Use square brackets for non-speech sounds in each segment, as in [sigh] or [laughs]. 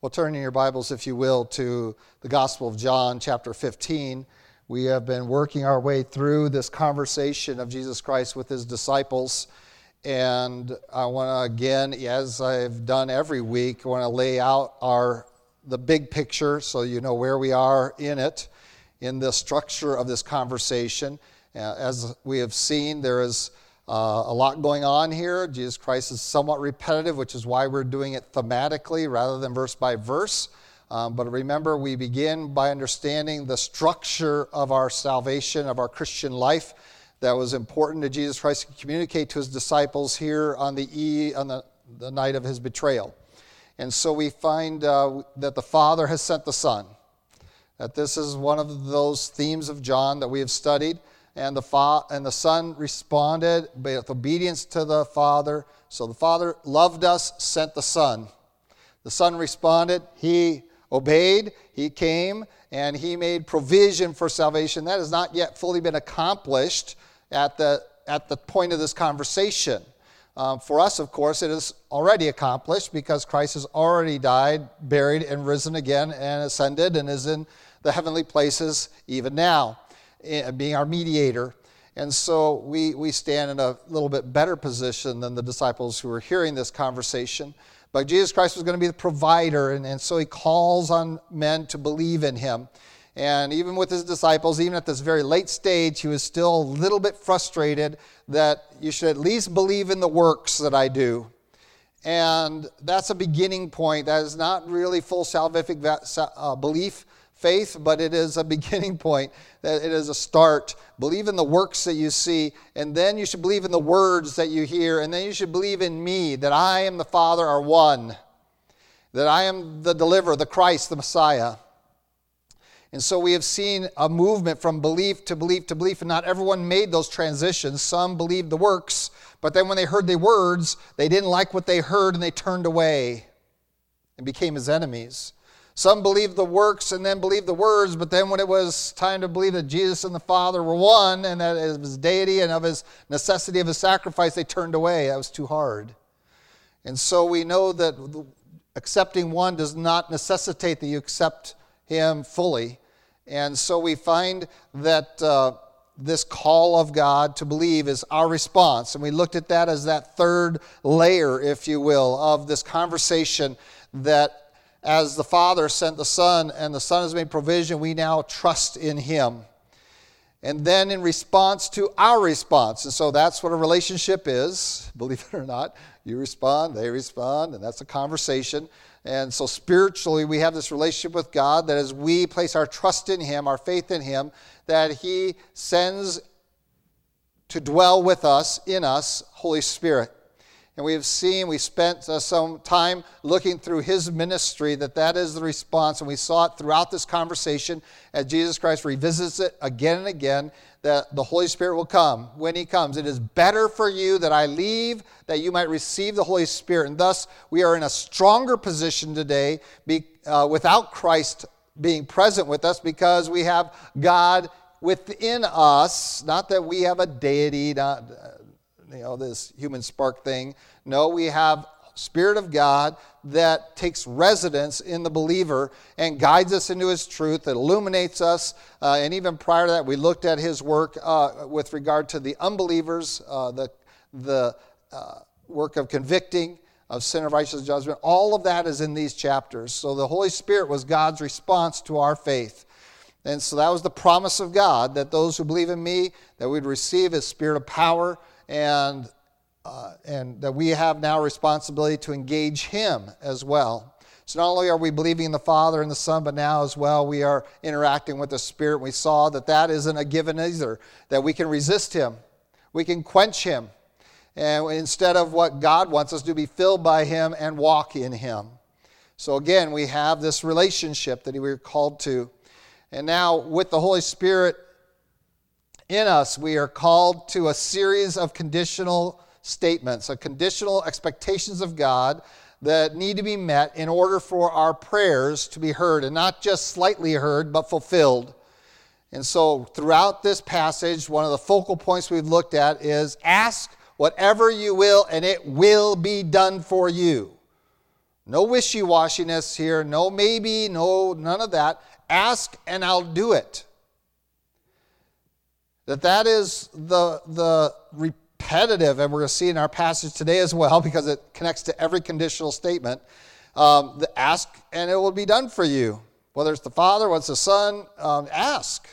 Well, turn in your Bibles, if you will, to the Gospel of John, chapter 15. We have been working our way through this conversation of Jesus Christ with his disciples. And I want to, again, as I've done every week, I want to lay out our, the big picture so you know where we are in it, in the structure of this conversation. Uh, as we have seen, there is uh, a lot going on here. Jesus Christ is somewhat repetitive, which is why we're doing it thematically rather than verse by verse. Um, but remember, we begin by understanding the structure of our salvation, of our Christian life, that was important to Jesus Christ to communicate to his disciples here on the, e, on the, the night of his betrayal. And so we find uh, that the Father has sent the Son. That this is one of those themes of John that we have studied and the, fa- and the Son responded with obedience to the Father. So the Father loved us, sent the Son. The Son responded, He obeyed, He came, and He made provision for salvation. That has not yet fully been accomplished at the, at the point of this conversation. Um, for us, of course, it is already accomplished because Christ has already died, buried, and risen again, and ascended, and is in the heavenly places even now. Eh, being our mediator. And so we, we stand in a little bit better position than the disciples who were hearing this conversation. But Jesus Christ was going to be the provider, and, and so he calls on men to believe in him. And even with his disciples, even at this very late stage, he was still a little bit frustrated that you should at least believe in the works that I do. And that's a beginning point. That is not really full salvific uh, belief faith, but it is a [laughs] beginning point, that it is a start. Believe in the works that you see, and then you should believe in the words that you hear, and then you should believe in me, that I am the Father are one, that I am the deliverer, the Christ, the Messiah. And so we have seen a movement from belief to belief to belief, and not everyone made those transitions. Some believed the works, but then when they heard the words, they didn't like what they heard and they turned away and became his enemies. Some believed the works and then believed the words, but then when it was time to believe that Jesus and the Father were one and that of his deity and of his necessity of his sacrifice, they turned away. That was too hard. And so we know that accepting one does not necessitate that you accept him fully. And so we find that uh, this call of God to believe is our response. And we looked at that as that third layer, if you will, of this conversation that as the Father sent the Son and the Son has made provision, we now trust in Him. And then in response to our response, and so that's what a relationship is, [laughs] believe it or not. You respond, they respond, and that's a conversation. And so spiritually, we have this relationship with God that as we place our trust in Him, our faith in Him, that He sends to dwell with us, in us, Holy Spirit. And we have seen, we spent uh, some time looking through his ministry, that that is the response. And we saw it throughout this conversation as Jesus Christ revisits it again and again that the Holy Spirit will come when he comes. It is better for you that I leave, that you might receive the Holy Spirit. And thus, we are in a stronger position today be, uh, without Christ being present with us because we have God within us. Not that we have a deity, not you know, this human spark thing. No, we have Spirit of God that takes residence in the believer and guides us into His truth, that illuminates us. Uh, and even prior to that, we looked at His work uh, with regard to the unbelievers, uh, the, the uh, work of convicting, of sin of righteous judgment. All of that is in these chapters. So the Holy Spirit was God's response to our faith. And so that was the promise of God that those who believe in me, that we'd receive His Spirit of power and, uh, and that we have now responsibility to engage Him as well. So not only are we believing in the Father and the Son, but now as well we are interacting with the Spirit. We saw that that isn't a given either, that we can resist Him, we can quench Him, and instead of what God wants us to be filled by Him and walk in Him. So again, we have this relationship that we are called to. And now, with the Holy Spirit in us, we are called to a series of conditional statements, a conditional expectations of God that need to be met in order for our prayers to be heard, and not just slightly heard, but fulfilled. And so, throughout this passage, one of the focal points we've looked at is ask whatever you will, and it will be done for you. No wishy washiness here, no maybe, no none of that. Ask and I'll do it. That that is the, the repetitive, and we're going to see in our passage today as well, [laughs] because it connects to every conditional statement. Um, the ask and it will be done for you. Whether it's the Father, whether it's the Son, um, ask.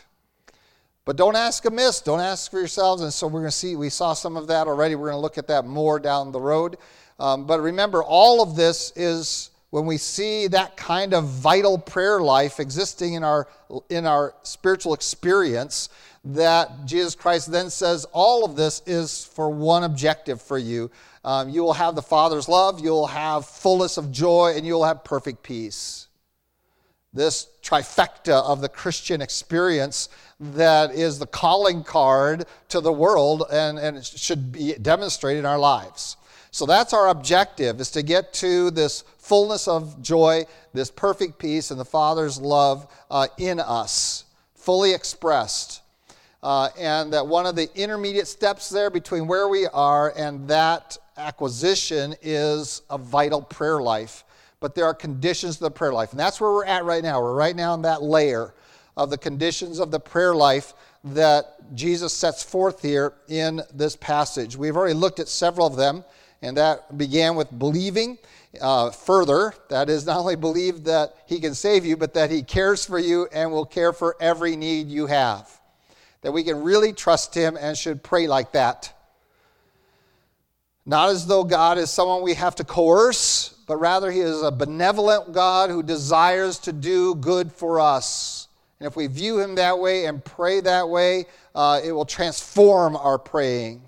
But don't ask amiss. Don't ask for yourselves. And so we're going to see, we saw some of that already. We're going to look at that more down the road. Um, but remember, all of this is when we see that kind of vital prayer life existing in our, in our spiritual experience, that Jesus Christ then says all of this is for one objective for you. Um, you will have the Father's love, you'll have fullness of joy, and you'll have perfect peace. This trifecta of the Christian experience that is the calling card to the world and, and should be demonstrated in our lives. So that's our objective is to get to this fullness of joy, this perfect peace, and the Father's love uh, in us, fully expressed. Uh, and that one of the intermediate steps there between where we are and that acquisition is a vital prayer life. But there are conditions to the prayer life. And that's where we're at right now. We're right now in that layer of the conditions of the prayer life that Jesus sets forth here in this passage. We've already looked at several of them, and that began with believing. Uh, further, that is, not only believe that He can save you, but that He cares for you and will care for every need you have. That we can really trust Him and should pray like that. Not as though God is someone we have to coerce, but rather He is a benevolent God who desires to do good for us. And if we view Him that way and pray that way, uh, it will transform our praying.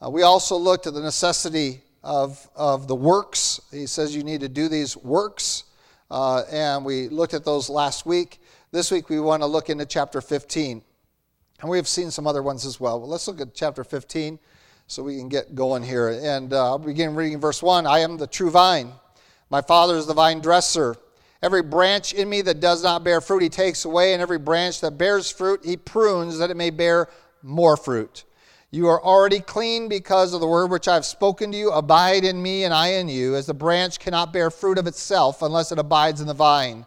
Uh, we also looked at the necessity of, of the works. He says you need to do these works, uh, and we looked at those last week. This week we want to look into chapter 15. And we have seen some other ones as well. But let's look at chapter 15 so we can get going here. And uh, I'll begin reading verse 1 I am the true vine, my Father is the vine dresser. Every branch in me that does not bear fruit, he takes away, and every branch that bears fruit, he prunes that it may bear more fruit. You are already clean because of the word which I have spoken to you. Abide in me, and I in you, as the branch cannot bear fruit of itself unless it abides in the vine.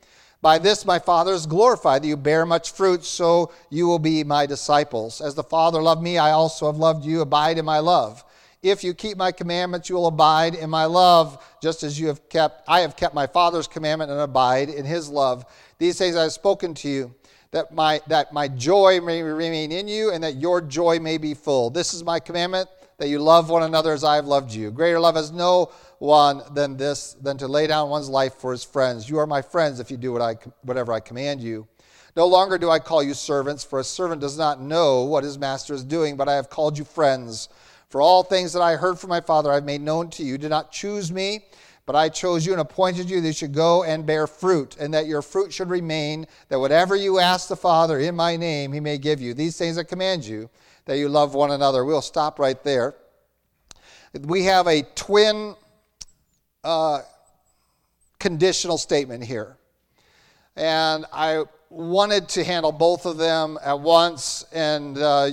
By this my Father is glorified, that you bear much fruit, so you will be my disciples. As the Father loved me, I also have loved you. Abide in my love. If you keep my commandments, you will abide in my love, just as you have kept I have kept my Father's commandment and abide in his love. These things I have spoken to you that my, that my joy may remain in you and that your joy may be full. This is my commandment that you love one another as I have loved you. Greater love has no one than this, than to lay down one's life for his friends. You are my friends if you do what I, whatever I command you. No longer do I call you servants, for a servant does not know what his master is doing, but I have called you friends. For all things that I heard from my Father I have made known to you. Do not choose me but I chose you and appointed you that you should go and bear fruit, and that your fruit should remain, that whatever you ask the Father in my name, he may give you. These things I command you, that you love one another. We'll stop right there. We have a twin uh, conditional statement here. And I wanted to handle both of them at once, and uh,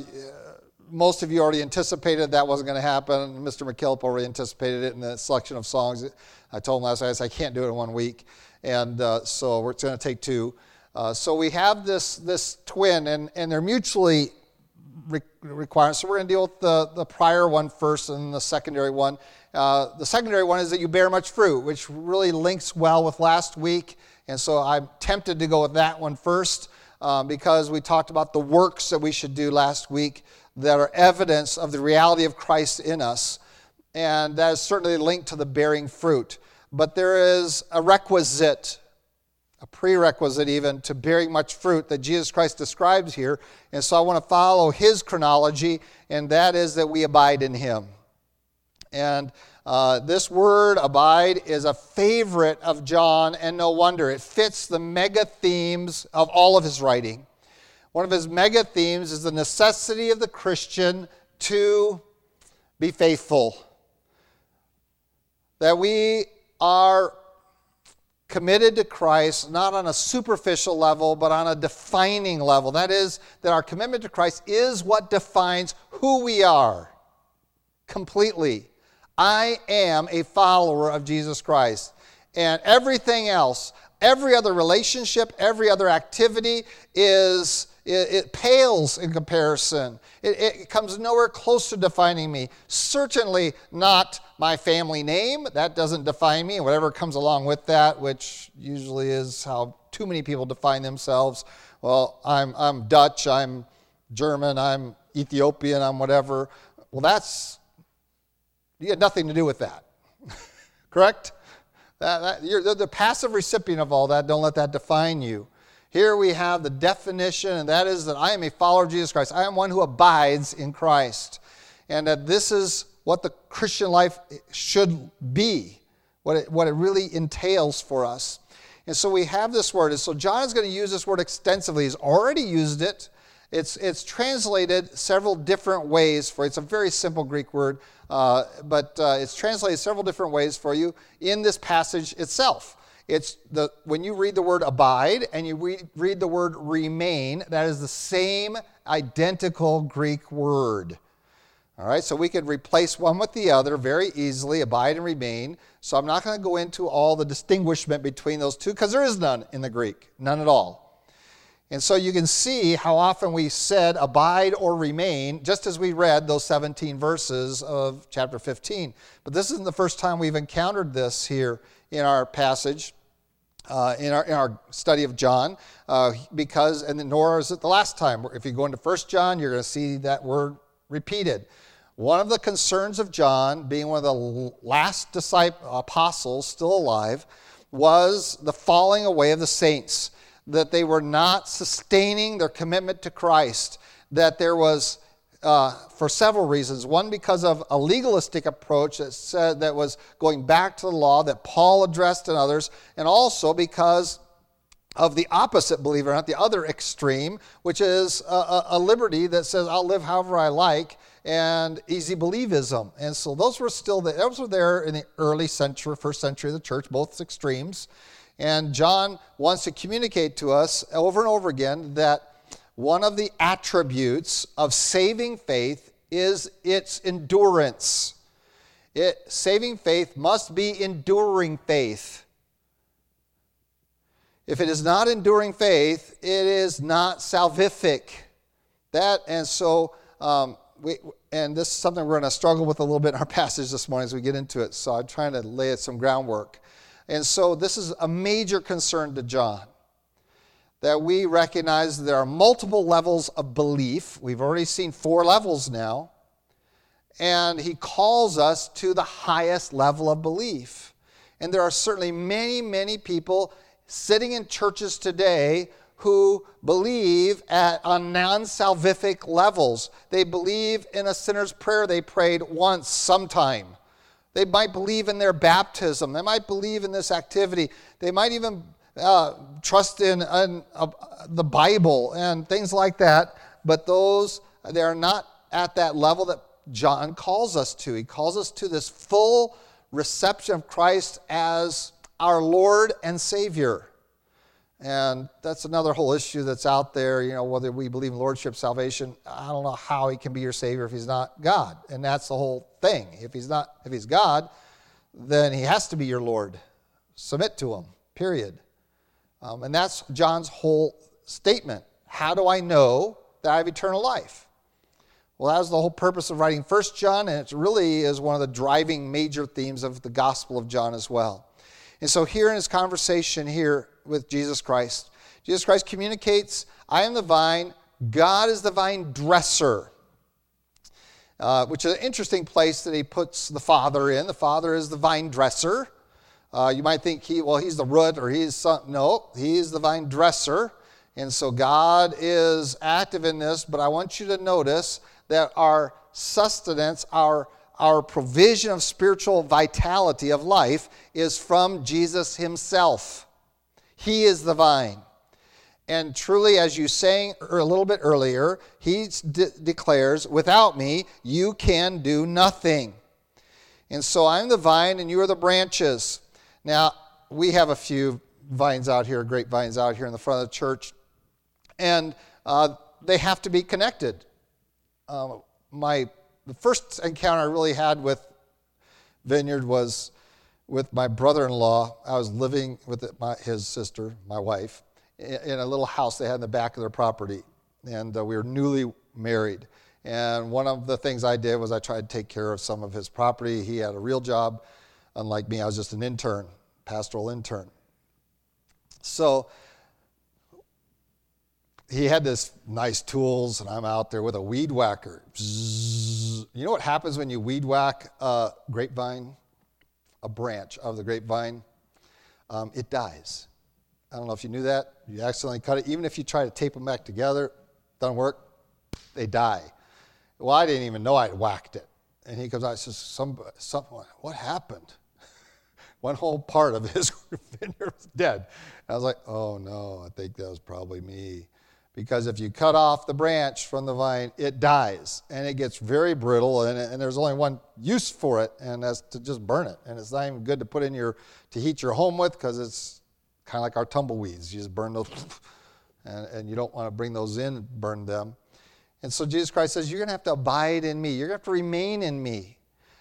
most of you already anticipated that wasn't going to happen. Mr. McKillop already anticipated it in the selection of songs. I told him last night, I, said, I can't do it in one week. And uh, so we're going to take two. Uh, so we have this, this twin, and, and they're mutually re- required. So we're going to deal with the, the prior one first and the secondary one. Uh, the secondary one is that you bear much fruit, which really links well with last week. And so I'm tempted to go with that one first um, because we talked about the works that we should do last week that are evidence of the reality of Christ in us. And that is certainly linked to the bearing fruit. But there is a requisite, a prerequisite even, to bearing much fruit that Jesus Christ describes here. And so I want to follow his chronology, and that is that we abide in him. And Uh, this word, abide, is a favorite of John, and no wonder. It fits the mega themes of all of his writing. One of his mega themes is the necessity of the Christian to be faithful. That we are committed to Christ, not on a superficial level, but on a defining level. That is, that our commitment to Christ is what defines who we are completely. I am a follower of Jesus Christ. And everything else, every other relationship, every other activity is it, it pales in comparison. It, it comes nowhere close to defining me. Certainly not my family name. That doesn't define me. Whatever comes along with that, which usually is how too many people define themselves. Well, I'm, I'm Dutch, I'm German, I'm Ethiopian, I'm whatever. Well, that's, you had nothing to do with that. [laughs] Correct? That, that, you're the passive recipient of all that. Don't let that define you. Here we have the definition, and that is that I am a follower of Jesus Christ. I am one who abides in Christ. And that this is what the Christian life should be, what it, what it really entails for us. And so we have this word. And so John is going to use this word extensively. He's already used it. It's, it's translated several different ways for It's a very simple Greek word, uh, but uh, it's translated several different ways for you in this passage itself. It's the when you read the word abide and you read, read the word remain, that is the same identical Greek word. All right, so we could replace one with the other very easily, abide and remain. So I'm not going to go into all the distinguishment between those two because there is none in the Greek, none at all. And so you can see how often we said abide or remain, just as we read those 17 verses of chapter 15. But this isn't the first time we've encountered this here in our passage uh, in, our, in our study of John, uh, because, and nor is it the last time. If you go into First John, you're going to see that word repeated. One of the concerns of John, being one of the last disciple, apostles still alive, was the falling away of the saints, that they were not sustaining their commitment to Christ, that there was uh, for several reasons. One, because of a legalistic approach that said that was going back to the law that Paul addressed and others, and also because of the opposite, believe it or not, the other extreme, which is a, a, a liberty that says I'll live however I like and easy believism. And so those were still. Those were there in the early century, first century of the church, both extremes. And John wants to communicate to us over and over again that one of the attributes of saving faith is its endurance. It, saving faith must be enduring faith. If it is not enduring faith, it is not salvific. That and so um, we and this is something we're going to struggle with a little bit in our [laughs] passage this morning as we get into it. So I'm trying to lay some groundwork. And so this is a major concern to John that we recognize there are multiple levels of belief. We've already seen four levels now. And he calls us to the highest level of belief. And there are certainly many, many people sitting in churches today who believe at on non-salvific levels. They believe in a sinner's prayer they prayed once sometime. They might believe in their baptism. They might believe in this activity. They might even uh, trust in uh, the Bible and things like that, but those, they are not at that level that John calls us to. He calls us to this full reception of Christ as our Lord and Savior. And that's another whole issue that's out there, you know, whether we believe in lordship, salvation. I don't know how he can be your savior if he's not God. And that's the whole thing. If he's not if he's God, then he has to be your Lord. Submit to him. Period. Um, and that's John's whole statement. How do I know that I have eternal life? Well, that was the whole purpose of writing First John, and it really is one of the driving major themes of the Gospel of John as well. And so, here in his conversation here with Jesus Christ, Jesus Christ communicates, I am the vine, God is the vine dresser. Uh, which is an interesting place that he puts the Father in. The Father is the vine dresser. Uh, you might think he, well, he's the root or he's some, no, he's the vine dresser. And so God is active in this, but I want you to notice that our sustenance, our, our provision of spiritual vitality of life is from Jesus Himself. He is the vine. And truly, as you sang a little bit earlier, He de- declares, Without me, you can do nothing. And so I'm the vine and you are the branches. Now, we have a few vines out here, grapevines out here in the front of the church, and uh, they have to be connected. Uh, my the first encounter I really had with Vineyard was with my brother-in-law. I was living with my, his sister, my wife, in a little house they had in the back of their property, and uh, we were newly married. And one of the things I did was I tried to take care of some of his property. He had a real job, unlike me. I was just an intern, pastoral intern. So he had this nice tools, and I'm out there with a weed whacker. Bzzz. You know what happens when you weed whack a grapevine, a branch of the grapevine? Um, it dies. I don't know if you knew that. You accidentally cut it. Even if you try to tape them back together, doesn't work. They die. Well, I didn't even know I would whacked it. And he comes out and says, some, some, what happened? [laughs] One whole part of his [laughs] vineyard was dead. And I was like, oh no, I think that was probably me because if you cut off the branch from the vine, it dies and it gets very brittle, and, and, there's only one use for it, and that's to just burn it. And it's not even good to put in your to heat your home with because it's kind of like our tumbleweeds. You just burn those, [laughs] and, and you don't want to bring those in burn them. And so Jesus Christ says, You're going to have to abide in me. You're going to have to remain in me.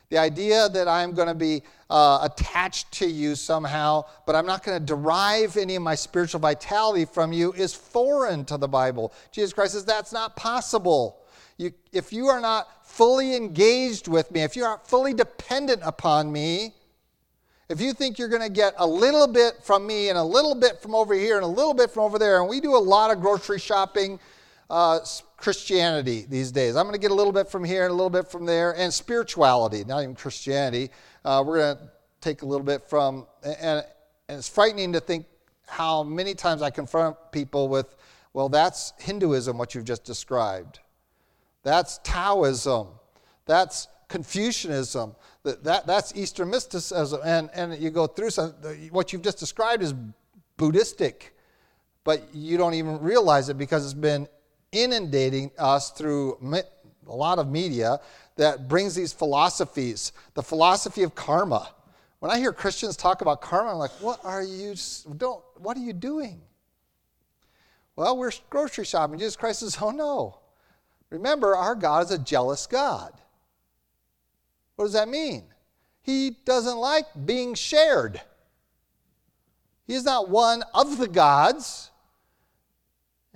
The idea that I'm going to be uh, attached to you somehow, but I'm not going to derive any of my spiritual vitality from you is foreign to the Bible. Jesus Christ says that's not possible. You, if you are not fully engaged with me, if you aren't fully dependent upon me, if you think you're going to get a little bit from me and a little bit from over here and a little bit from over there, and we do a lot of grocery shopping uh, Christianity these days. I'm going to get a little bit from here and a little bit from there, and spirituality, not even Christianity. Uh, we're going to take a little bit from, and, and it's frightening to think how many times I confront people with, well, that's Hinduism, what you've just described. That's Taoism. That's Confucianism. That, that, that's Eastern mysticism. And, and you go through some, what you've just described is Buddhistic, but you don't even realize it because it's been inundating us through a lot of media that brings these philosophies, the philosophy of karma. When I hear Christians talk about karma, I'm like, what are you don't what are you doing? Well, we're grocery shopping. Jesus Christ says, [laughs] oh no. Remember, our God is a jealous God. What does that mean? He doesn't like being shared. He is not one of the gods.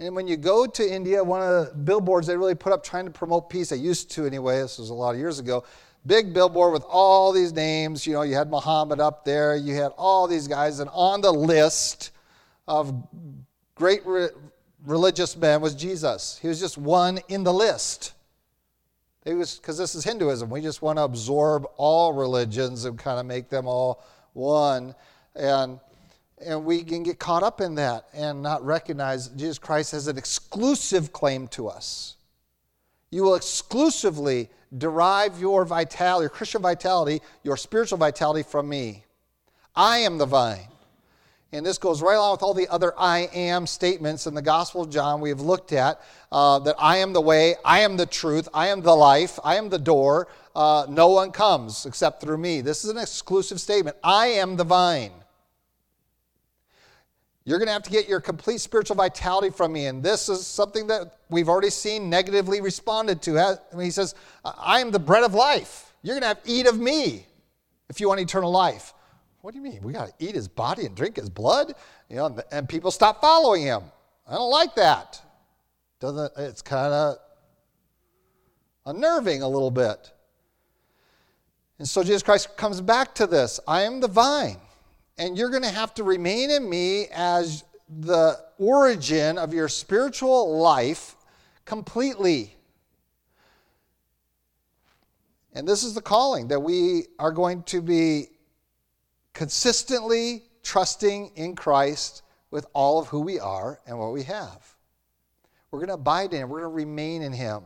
And when you go to India, one of the billboards they really put up trying to promote peace, they used to anyway, this was a lot of years ago, big billboard with all these names. You know, you had Muhammad up there, you had all these guys, and on the list of great re- religious men was Jesus. He was just one in the list. It was because this is Hinduism. We just want to absorb all religions and kind of make them all one. And and we can get caught up in that and not recognize Jesus Christ has an exclusive claim to us. You will exclusively derive your vitality, your Christian vitality, your spiritual vitality from me. I am the vine. And this goes right along with all the other I am statements in the Gospel of John we have looked at uh, that I am the way, I am the truth, I am the life, I am the door. Uh, no one comes except through me. This is an exclusive statement. I am the vine. You're going to have to get your complete spiritual vitality from me. And this is something that we've already seen negatively responded to. He says, I am the bread of life. You're going to have to eat of me if you want eternal life. What do you mean? We got to eat his body and drink his blood? You know, and people stop following him. I don't like that. Doesn't it's kind of unnerving a little bit. And so Jesus Christ comes back to this. I am the vine and you're going to have to remain in me as the origin of your spiritual life completely. And this is the calling that we are going to be consistently trusting in Christ with all of who we are and what we have. We're going to abide in Him, we're going to remain in Him.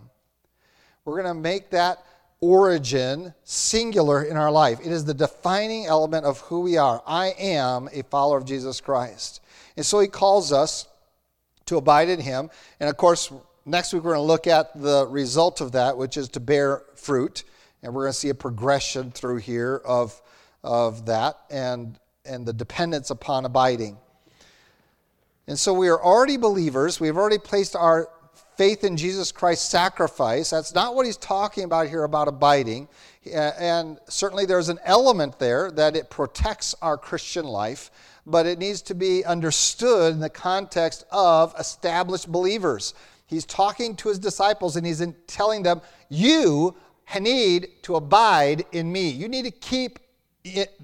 We're going to make that origin, singular in our life. It is the defining element of who we are. I am a follower of Jesus Christ. And so he calls us to abide in him. And of course, next week we're going to look at the result of that, which is to bear fruit. And we're going to see a progression through here of, of that and, and the dependence upon abiding. And so we are already believers. We've already placed our faith in Jesus Christ's sacrifice. That's not what he's talking about here about abiding. And certainly there's an element there that it protects our Christian life, but it needs to be understood in the context of established believers. He's talking to his disciples and he's telling them, You need to abide in me. You need to keep it,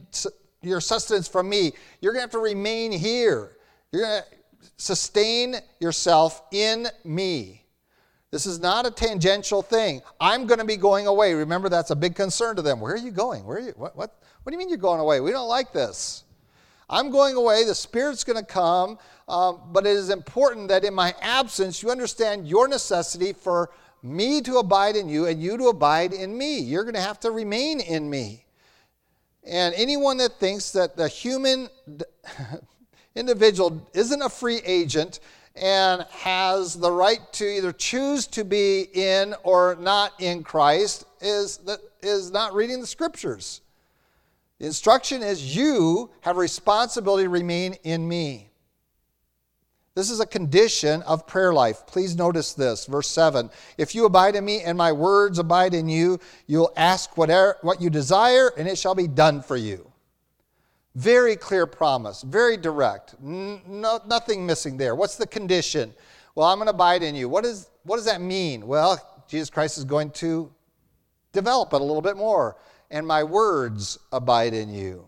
your sustenance from me. You're going to have to remain here. You're going to sustain yourself in me. This is not a tangential thing. I'm going to be going away. Remember, that's a big concern to them. Where are you going? Where are you? What, what, what do you mean you're going away? We don't like this. I'm going away. The Spirit's going to come. Um, but it is important that in my absence, you understand your necessity for me to abide in you and you to abide in me. You're going to have to remain in me. And anyone that thinks that the human [laughs] individual isn't a free agent and has the right to either choose to be in or not in Christ is, that is not reading the scriptures. The instruction is you have responsibility to remain in me. This is a condition of prayer life. Please notice this, verse 7. If you abide in me and my words abide in you, you'll ask whatever, what you desire, and it shall be done for you. Very clear promise, very direct. No, nothing missing there. What's the condition? Well, I'm going to abide in you. What, is, what does that mean? Well, Jesus Christ is going to develop it a little bit more. And my words abide in you.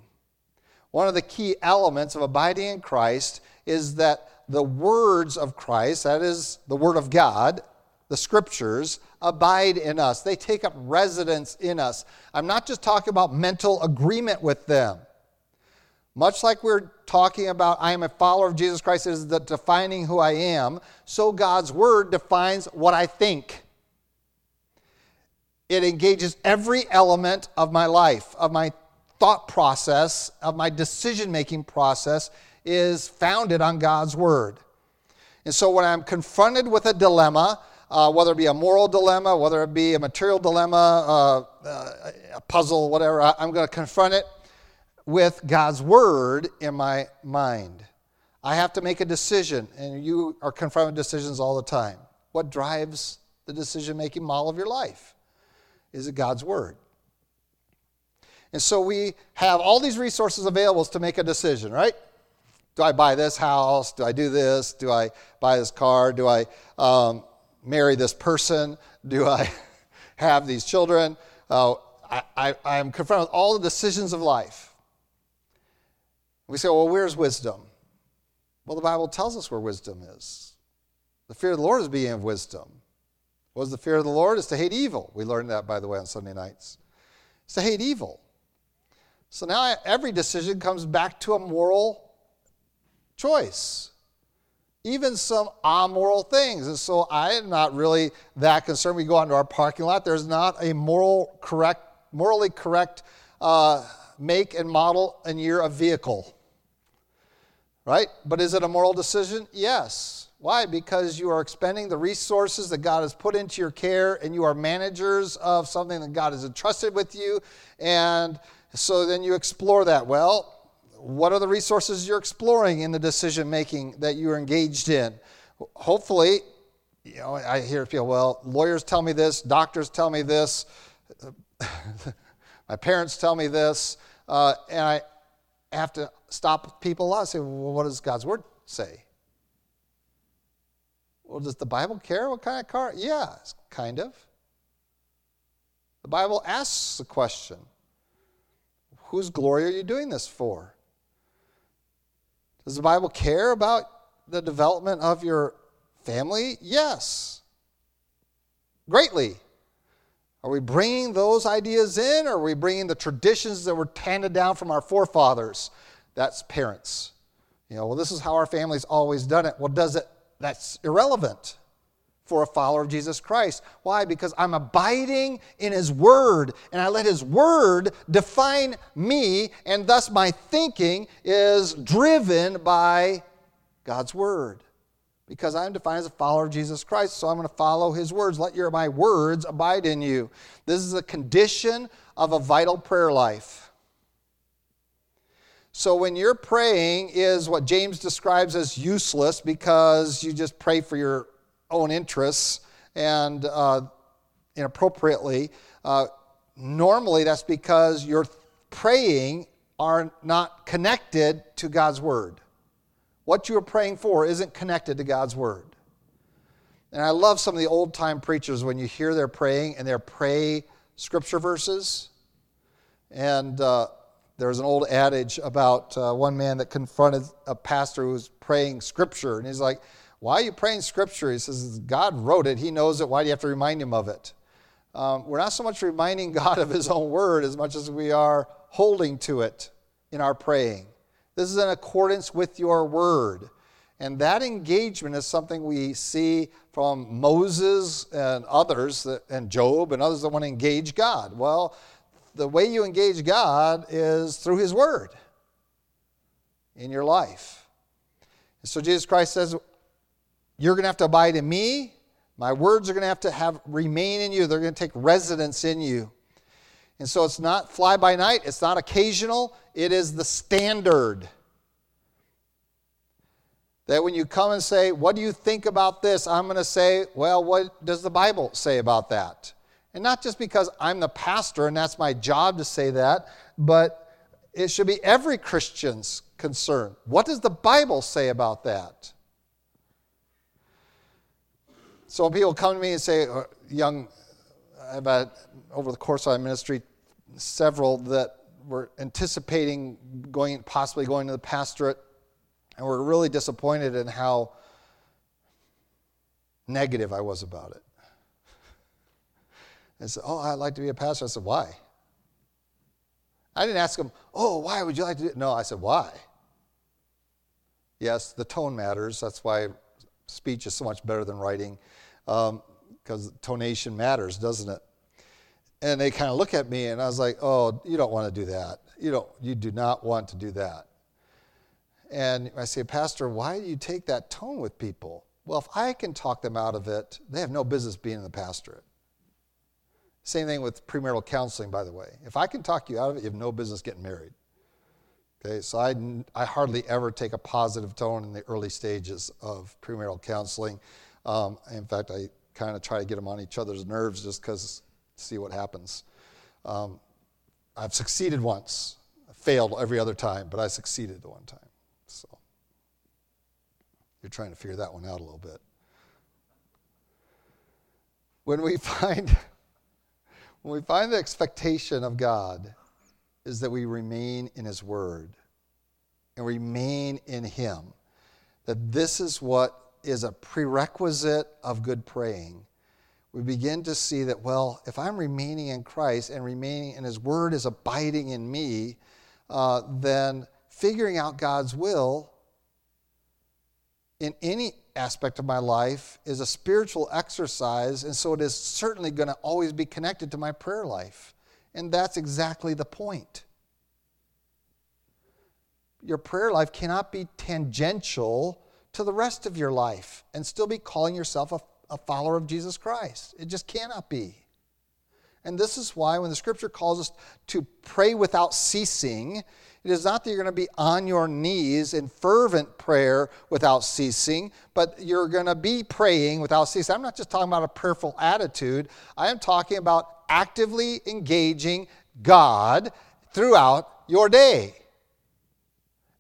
One of the key elements of abiding in Christ is that the words of Christ, that is the Word of God, the Scriptures, abide in us. They take up residence in us. I'm not just talking about mental agreement with them. Much like we're talking about, I am a follower of Jesus Christ, is the defining who I am, so God's word defines what I think. It engages every element of my life, of my thought process, of my decision making process, is founded on God's word. And so when I'm confronted with a dilemma, uh, whether it be a moral dilemma, whether it be a material dilemma, uh, uh, a puzzle, whatever, I'm going to confront it with God's word in my mind. I have to make a decision, and you are confronted with decisions all the time. What drives the decision making model of your life? Is it God's word? And so we have all these resources available to make a decision, right? Do I buy this house? Do I do this? Do I buy this car? Do I um, marry this person? Do I [laughs] have these children? Uh, I, I, I'm confronted with all the decisions of life. We say, well, where's wisdom? Well, the Bible tells us where wisdom is. The fear of the Lord is being of wisdom. What is the fear of the Lord? Is to hate evil. We learned that, by the way, on Sunday nights. It's to hate evil. So now every decision comes back to a moral choice, even some amoral things. And so I am not really that concerned. We go out into our parking lot. There's not a moral correct, morally correct uh, make and model and year of vehicle. Right? But is it a moral decision? Yes. Why? Because you are expending the resources that God has put into your care and you are managers of something that God has entrusted with you. And so then you explore that. Well, what are the resources you're exploring in the decision making that you're engaged in? Hopefully, you know, I hear people, well, lawyers tell me this, doctors tell me this, [laughs] my parents tell me this. Uh, and I have to stop people a lot say, well, what does God's word say? Well, does the Bible care what kind of car? Yeah, kind of. The Bible asks the question Whose glory are you doing this for? Does the Bible care about the development of your family? Yes, greatly. Are we bringing those ideas in, or are we bringing the traditions that were handed down from our forefathers? That's parents. You know, well, this is how our family's always done it. Well, does it? That's irrelevant. for a follower of Jesus Christ. Why? Because I'm abiding in His Word, and I let His Word define me, and thus my thinking is driven by God's Word. Because I'm defined as a follower of Jesus Christ, so I'm going to follow His words. Let your my words abide in you. This is a condition of a vital prayer life. So when you're praying is what James describes as useless because you just pray for your own interests and uh, inappropriately. Uh, normally, that's because your praying are not connected to God's word. What you are praying for isn't connected to God's word. And I love some of the old time preachers when you hear their praying and they pray scripture verses. And uh, there's an old adage about uh, one man that confronted a pastor who was praying scripture. And he's like, why are you praying scripture? He says, God wrote it. He knows it. Why do you have to remind him of it? Um, we're not so much reminding [laughs] God of his own word as much as we are holding to it in our praying. This is in accordance with your word. And that engagement is something we see from Moses and others, and Job and others that want to engage God. Well, the way you engage God is through His Word in your life. And so Jesus Christ says, you're going to have to abide in me. My words are going to have to have remain in you. They're going to take residence in you. And so it's not fly by night, it's not occasional, it is the standard. That when you come and say, What do you think about this? I'm going to say, Well, what does the Bible say about that? And not just because I'm the pastor and that's my job to say that, but it should be every Christian's concern. What does the Bible say about that? So people come to me and say, uh, young, I've had over the course of my ministry several that were anticipating going, possibly going to the pastorate, and were really disappointed in how negative I was about it. I said, Oh, I'd like to be a pastor. I said, Why? I didn't ask him, Oh, why would you like to do it? No, I said, Why? Yes, the tone matters. That's why speech is so much better than writing because um, tonation matters, doesn't it? And they kind of look at me, and I was like, "Oh, you don't want to do that. You don't. You do not want to do that." And I say, Pastor, why do you take that tone with people? Well, if I can talk them out of it, they have no business being in the pastorate. Same thing with premarital counseling, by the way. If I can talk you out of it, you have no business getting married. Okay, so I, I hardly ever take a positive tone in the early stages of premarital counseling. Um, in fact, I kind of try to get them on each other's nerves just because see what happens. Um, I've succeeded once, failed every other time, but I succeeded the one time. So you're trying to figure that one out a little bit. When we [laughs] find when we find the expectation of God is that we remain in His Word and remain in Him, that this is what is a prerequisite of good praying, we begin to see that, well, if I'm remaining in Christ and remaining and His Word is abiding in me, uh, then figuring out God's will in any aspect of my life is a spiritual exercise, and so it is certainly going to always be connected to my prayer life. And that's exactly the point. Your prayer life cannot be tangential to the rest of your life and still be calling yourself a, a follower of Jesus Christ. It just cannot be. And this is why when the scripture calls us to pray without ceasing, it is not that you're going to be on your knees in fervent prayer without ceasing, but you're going to be praying without ceasing. I'm not just talking about a prayerful attitude, I am talking about actively engaging God throughout your day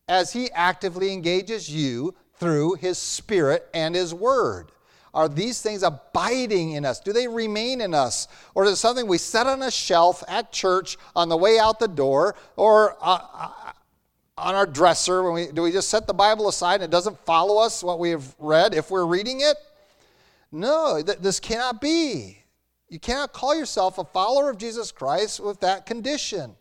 as He actively engages you through his spirit and his word. Are these things abiding in us? Do they remain in us? Or is it something we set on a shelf at church on the way out the door or uh, uh, on our dresser? When we, do we just set the Bible aside and it doesn't follow us what we have read if we're reading it? No, th- this cannot be. You cannot call yourself a follower of Jesus Christ with that condition.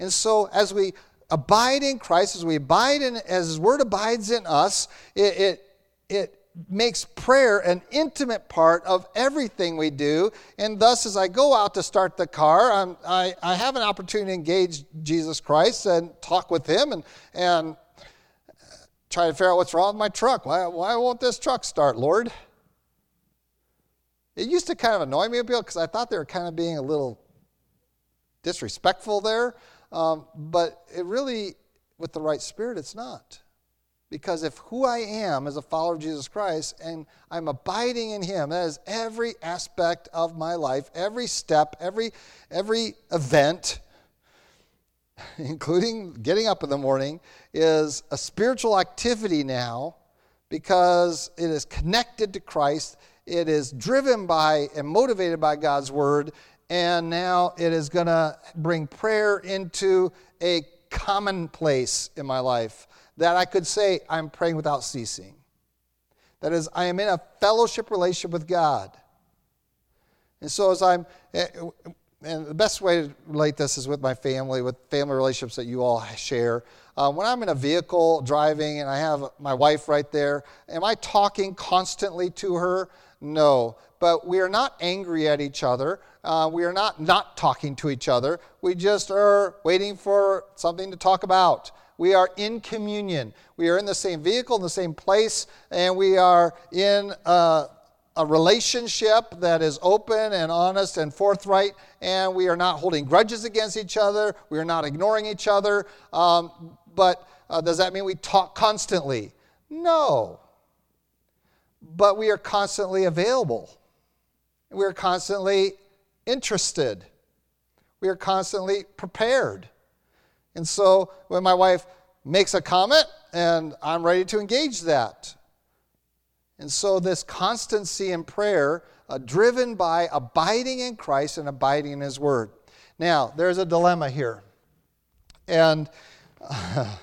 And so, as we abide in Christ, as we abide in, as His Word abides in us, it, it, it makes prayer an intimate part of everything we do. And thus, as I go out to start the car, I'm, I, I have an opportunity to engage Jesus Christ and talk with Him and, and try to figure out what's wrong with my truck. Why, why won't this truck start, Lord? It used to kind of annoy me a bit because I thought they were kind of being a little disrespectful there. Um, but it really, with the right spirit, it's not. Because if who I am as a follower of Jesus Christ and I'm abiding in Him, that is every aspect of my life, every step, every, every event, [laughs] including getting up in the morning, is a spiritual activity now because it is connected to Christ. It is driven by and motivated by God's Word. And now it is going to bring prayer into a commonplace in my life that I could say, I'm praying without ceasing. That is, I am in a fellowship relationship with God. And so, as I'm, eh, and the best way to relate this is with my family, with family relationships that you all share. Uh, when I'm in a vehicle driving and I have my wife right there, am I talking constantly to her? No. But we are not angry at each other. Uh, we are not not talking to each other. We just are waiting for something to talk about. We are in communion. We are in the same vehicle, in the same place, and we are in a, a relationship that is open and honest and forthright, and we are not holding grudges against each other. We are not ignoring each other. Um, but uh, does that mean we talk constantly? No. But we are constantly available. We are constantly interested. We are constantly prepared. And so when my wife makes a comment, and I'm ready to engage that. And so this constancy in prayer, uh, driven by abiding in Christ and abiding in His Word. Now, there's a dilemma here. And uh,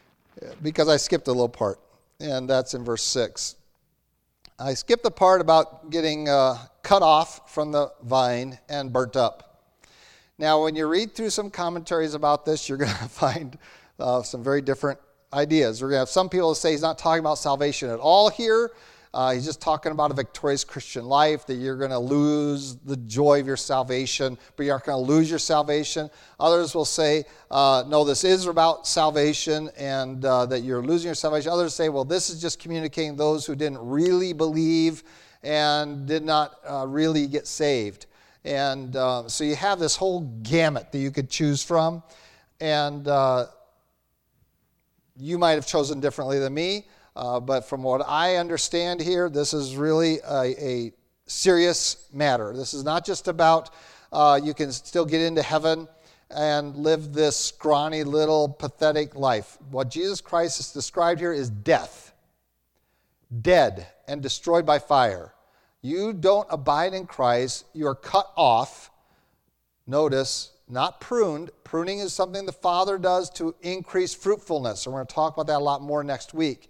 [laughs] because I skipped a little part, and that's in verse 6. I skipped the part about getting uh, cut off from the vine and burnt up. Now, when you read through some commentaries about this, you're [laughs] going to find uh, some very different ideas. We're going to have some people say he's not talking about salvation at all here. Uh, he's just talking about a victorious Christian life, that you're going to lose the joy of your salvation, but you aren't going to lose your salvation. Others will say, uh, no, this is about salvation and uh, that you're losing your salvation. Others say, well, this is just communicating those who didn't really believe and did not uh, really get saved. And uh, so you have this whole gamut that you could choose from. And uh, you might have chosen differently than me. Uh, but from what I understand here, this is really a, a serious matter. This is not just about uh, you can still get into heaven and live this scrawny little pathetic life. What Jesus Christ has described here is death, dead and destroyed by fire you don't abide in Christ, you're cut off. Notice, not pruned. Pruning is something the Father does to increase fruitfulness. So we're going to talk about that a lot more next week.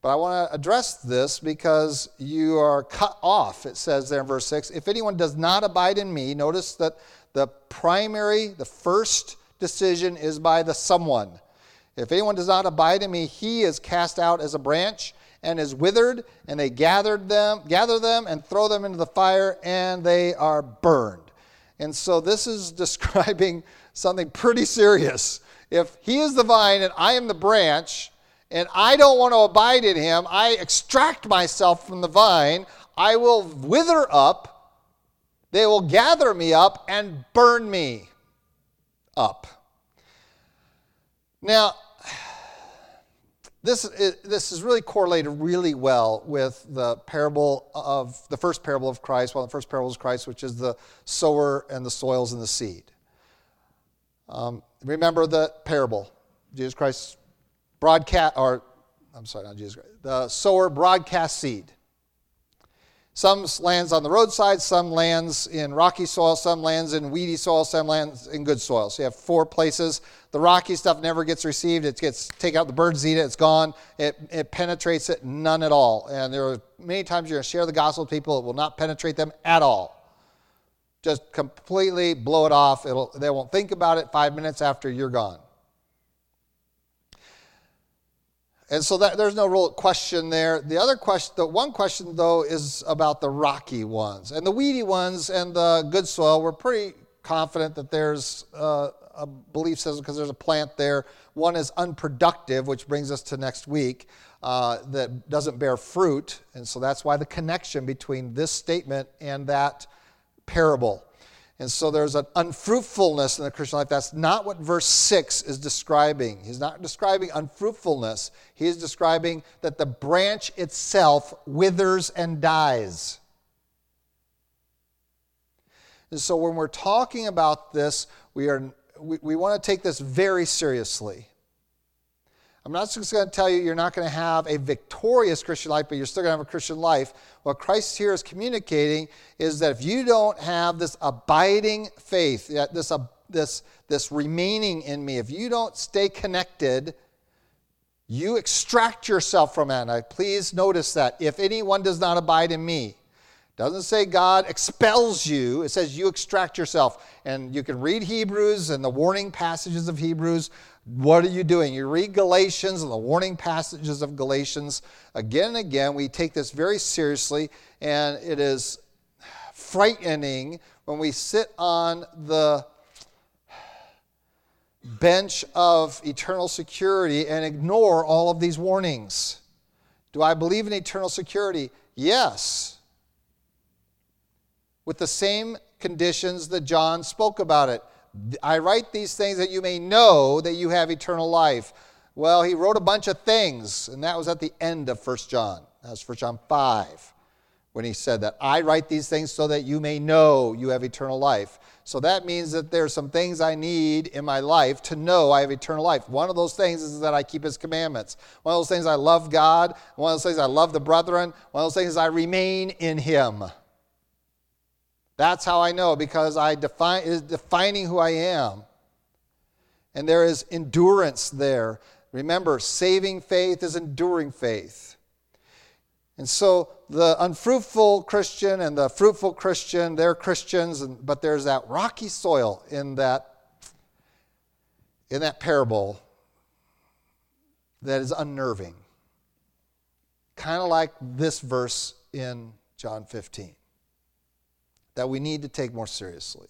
But I want to address this because you are cut off, it says there in verse 6. If anyone does not abide in me, notice that the primary, the first decision is by the someone. If anyone does not abide in me, he is cast out as a branch and is withered, and they gathered them, gather them and throw them into the fire, and they are burned. And so this is [laughs] describing something pretty serious. If he is the vine and I am the branch, and I don't want to abide in him, I extract myself from the vine, I will wither up, they will gather me up and burn me up. Now, this is, this is really correlated really well with the parable of the first parable of Christ, of the first parables of Christ, which is the sower and the soils and the seed. Um, remember the parable. Jesus Christ broadcast, or I'm sorry, not Jesus Christ. The sower broadcast seed. Some lands on the roadside, some lands in rocky soil, some lands in weedy soil, some lands in good soil. So you have four places. The rocky stuff never gets received. It gets take out the birds eat it. It's gone. It, it penetrates it none at all. And there are many times you're going to share the gospel with people. It will not penetrate them at all. Just completely blow it off. It'll, they won't think about it five minutes after you're gone. And so that, there's no real question there. The other question, the one question though, is about the rocky ones. And the weedy ones and the good soil, we're pretty confident that there's uh, a belief system because there's a plant there. One is unproductive, which brings us to next week, uh, that doesn't bear fruit. And so that's why the connection between this statement and that parable. And so there's an unfruitfulness in the Christian life. That's not what verse 6 is describing. He's not describing unfruitfulness, he is describing that the branch itself withers and dies. And so when we're talking about this, we, are, we, we want to take this very seriously. I'm not just going to tell you you're not going to have a victorious Christian life, but you're still going to have a Christian life. What Christ here is communicating is that if you don't have this abiding faith, this, uh, this, this remaining in me, if you don't stay connected, you extract yourself from it. And please notice that. If anyone does not abide in me, doesn't say God expels you, it says you extract yourself. And you can read Hebrews and the warning passages of Hebrews. What are you doing? You read Galatians and the warning passages of Galatians again and again. We take this very seriously, and it is frightening when we sit on the bench of eternal security and ignore all of these warnings. Do I believe in eternal security? Yes with the same conditions that John spoke about it. I write these things that you may know that you have eternal life. Well, he wrote a bunch of things, and that was at the end of 1 John. That's 1 John 5 when he said that. I write these things so that you may know you have eternal life. So that means that there's some things I need in my life to know I have eternal life. One of those things is that I keep his commandments. One of those things I love God. One of those things I love the brethren. One of those things I remain in him. That's how I know because I define is defining who I am. And there is endurance there. Remember, saving faith is enduring faith. And so the unfruitful Christian and the fruitful Christian, they're Christians, but there's that rocky soil in that in that parable that is unnerving. Kind of like this verse in John 15 that we need to take more seriously.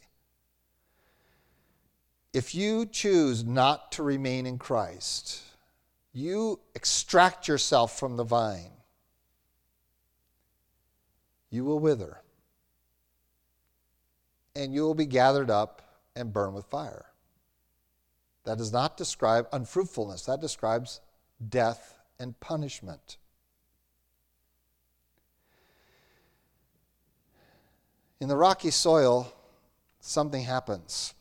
If you choose not to remain in Christ, you extract yourself from the vine, you will wither, and you will be gathered up and burned with fire. That does not describe unfruitfulness, that describes death and punishment. In the rocky soil, something happens.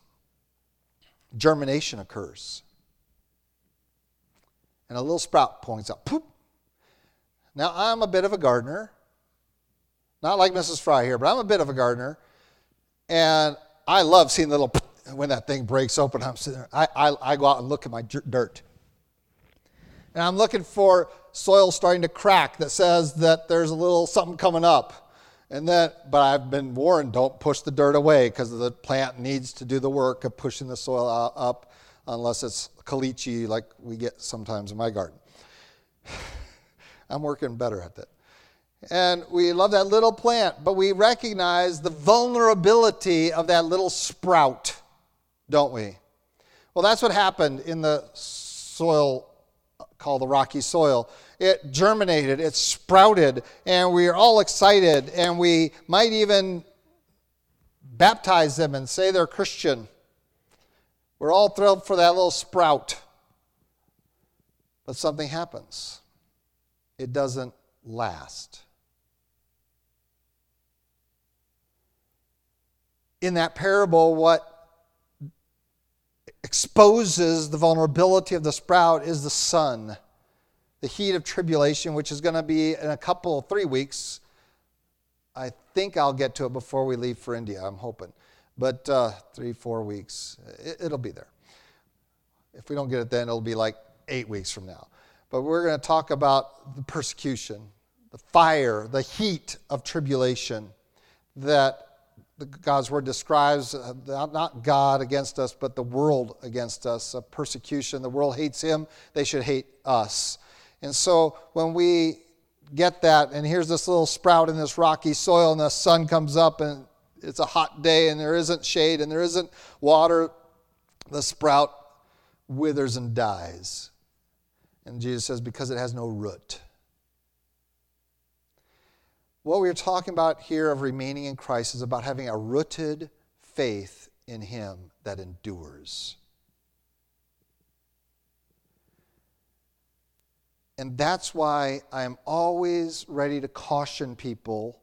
Germination occurs. And a little sprout points up. Poop. Now, I'm a bit of a gardener. Not like Mrs. Fry here, but I'm a bit of a gardener. And I love seeing the little [laughs] when that thing breaks open. I'm sitting there. I, I, I go out and look at my dirt. And I'm looking for soil starting to crack that says that there's a little something coming up. And then, but I've been warned don't push the dirt away because the plant needs to do the work of pushing the soil up unless it's caliche like we get sometimes in my garden. [sighs] I'm working better at that. And we love that little plant, but we recognize the vulnerability of that little sprout, don't we? Well, that's what happened in the soil uh, called the rocky soil it germinated, it sprouted, and we are all excited, and we might even baptize them and say they're Christian. We're all thrilled for that little sprout. But something happens, it doesn't last. In that parable, what exposes the vulnerability of the sprout is the sun the heat of tribulation, which is going to be in a couple, three weeks. I think I'll get to it before we leave for India, I'm hoping. But uh, three, four weeks, it, it'll be there. If we don't get it then, it'll be like eight weeks from now. But we're going to talk about the persecution, the fire, the heat of tribulation that God's word describes uh, not God against us, but the world against us, a persecution. The world hates him, they should hate us. And so when we get that, and here's this little sprout in this rocky soil, and the sun comes up, and it's a hot day, and there isn't shade, and there isn't water, the sprout withers and dies. And Jesus says, because it has no root. What we're talking about here of remaining in Christ is about having a rooted faith in Him that endures. And that's why I'm always ready to caution people,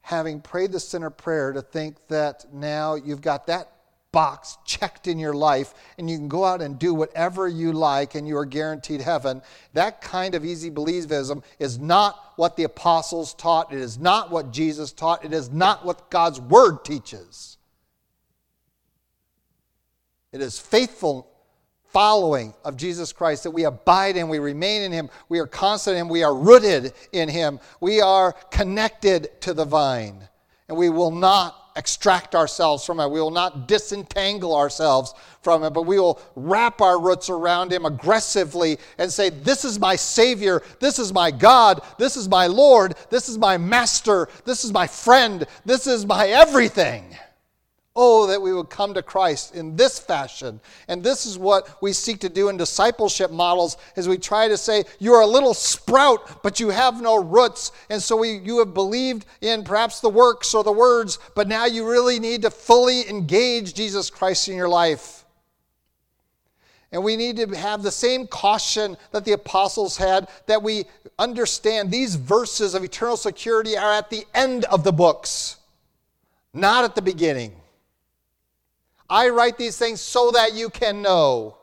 having prayed the sinner prayer, to think that now you've got that box checked in your life and you can go out and do whatever you like and you are guaranteed heaven. That kind of easy believism is not what the apostles taught. It is not what Jesus taught. It is not what God's word teaches. It is faithful following of Jesus Christ that we abide in, we remain in Him, we are constant in Him, we are rooted in Him, we are connected to the vine, and we will not extract ourselves from it. We will not disentangle ourselves from it, but we will wrap our roots around Him aggressively and say, This is my Savior. This is my God. This is my Lord. This is my Master. This is my friend. This is my everything. Oh, that we would come to Christ in this fashion. And this is what we seek to do in discipleship models is we try to say, you're a little sprout, but you have no roots. And so we, you have believed in perhaps the works or the words, but now you really need to fully engage Jesus Christ in your life. And we need to have the same caution that the apostles had that we understand these verses of eternal security are at the end of the books, not at the beginning. I write these things so that you can know.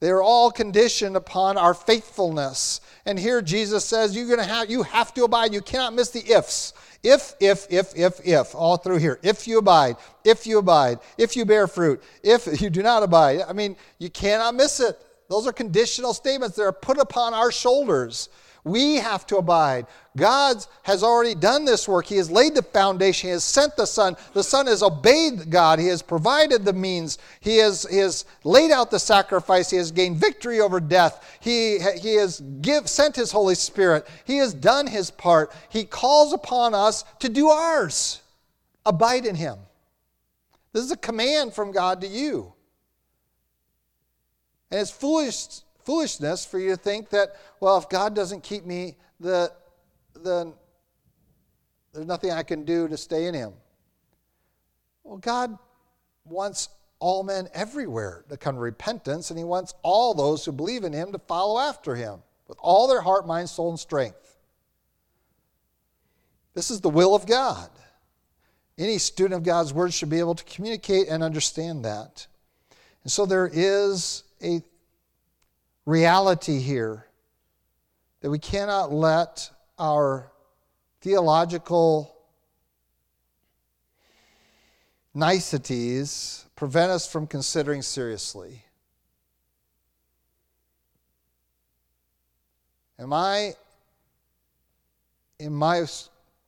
They're all conditioned upon our faithfulness. And here Jesus says you're to have you have to abide. You cannot miss the ifs. If, if, if, if, if, all through here. If you abide, if you abide, if you bear fruit, if [laughs] you do not abide. I mean, you cannot miss it. Those are conditional statements that are put upon our shoulders. We have to abide. God has already done this work. He has laid the foundation. He has sent the Son. The Son has obeyed God. He has provided the means. He has, he has laid out the sacrifice. He has gained victory over death. He, he has give, sent His Holy Spirit. He has done His part. He calls upon us to do ours. Abide in Him. This is a command from God to you. And it's foolish foolishness for you to think that, well, if God doesn't keep me, the, then there's nothing I can do to stay in Him. Well, God wants all men everywhere to come to repentance, and He wants all those who believe in Him to follow after Him with all their heart, mind, soul, and strength. This is the will of God. Any student of God's Word should be able to communicate and understand that. And so there is a reality here that we cannot let our theological niceties prevent us from considering seriously. Am I, in my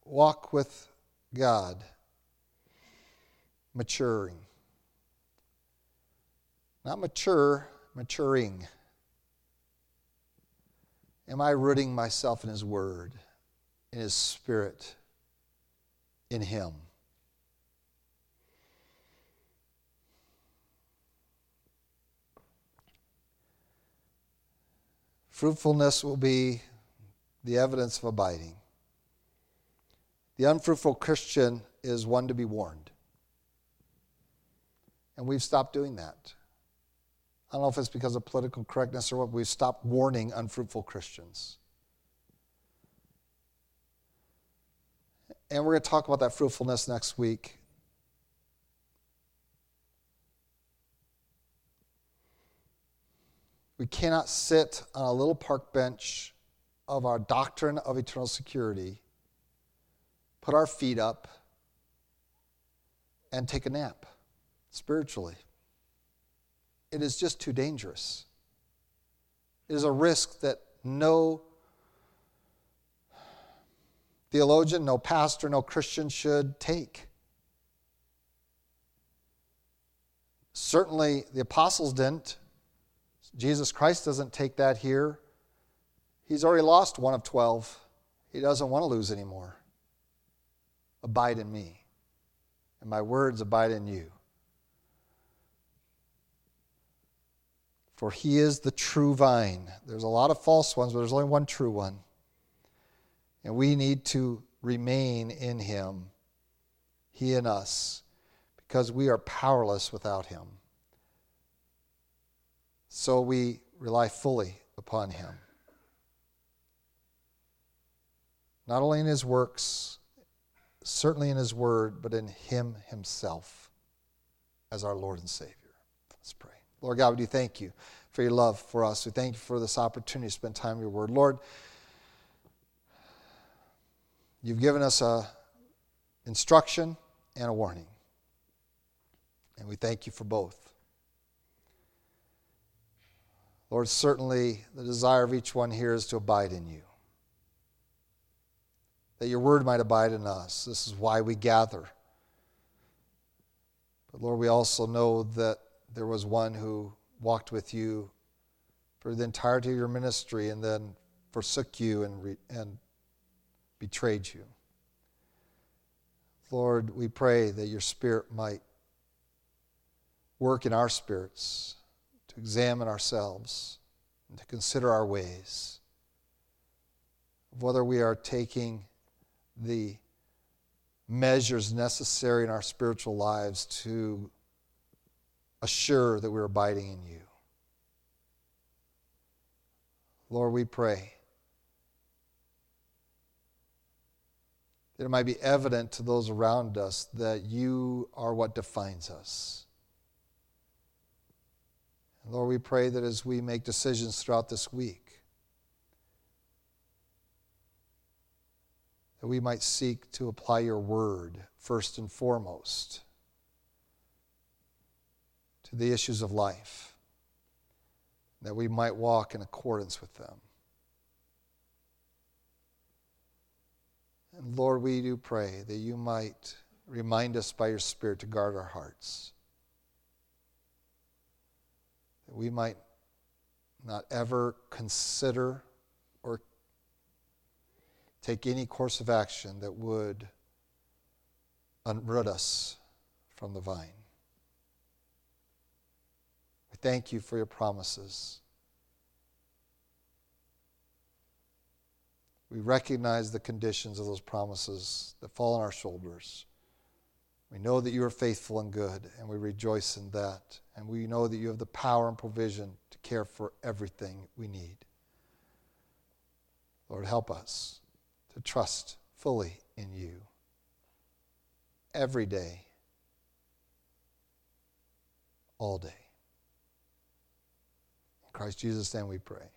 walk with God, maturing? Not mature, maturing. Am I rooting myself in His Word, in His Spirit, in Him? Fruitfulness will be the evidence of abiding. The unfruitful Christian is one to be warned. And we've stopped doing that. I don't know if it's because of political correctness or what, we've stopped warning unfruitful Christians. And we're going to talk about that fruitfulness next week. We cannot sit on a little park bench of our doctrine of eternal security, put our feet up, and take a nap spiritually it is just too dangerous. It is a risk that no theologian, no pastor, no Christian should take. Certainly, the apostles didn't. Jesus Christ doesn't take that here. He's already lost one of 12. He doesn't want to lose anymore. Abide in me, and my words abide in you. For he is the true vine. There's a lot of false ones, but there's only one true one. And we need to remain in him, he in us, because we are powerless without him. So we rely fully upon him. Not only in his works, certainly in his word, but in him himself as our Lord and Savior. Let's pray. Lord God, we do thank you for your love for us. We thank you for this opportunity to spend time in your word. Lord, you've given us a instruction and a warning. And we thank you for both. Lord, certainly the desire of each one here is to abide in you. That your word might abide in us. This is why we gather. But Lord, we also know that there was one who walked with you for the entirety of your ministry and then forsook you and, re- and betrayed you. Lord, we pray that your spirit might work in our spirits to examine ourselves and to consider our ways, of whether we are taking the measures necessary in our spiritual lives to assure that we're abiding in you. Lord, we pray that it might be evident to those around us that you are what defines us. And Lord, we pray that as we make decisions throughout this week, that we might seek to apply your word first and foremost to the issues of life, that we might walk in accordance with them. And Lord, we do pray that you might remind us by your Spirit to guard our hearts, that we might not ever consider or take any course of action that would unroot us from the vine thank you for your promises. We recognize the conditions of those promises that fall on our shoulders. We know that you are faithful and good, and we rejoice in that. And we know that you have the power and provision to care for everything we need. Lord, help us to trust fully in you every day, all day. Christ Jesus' name we pray.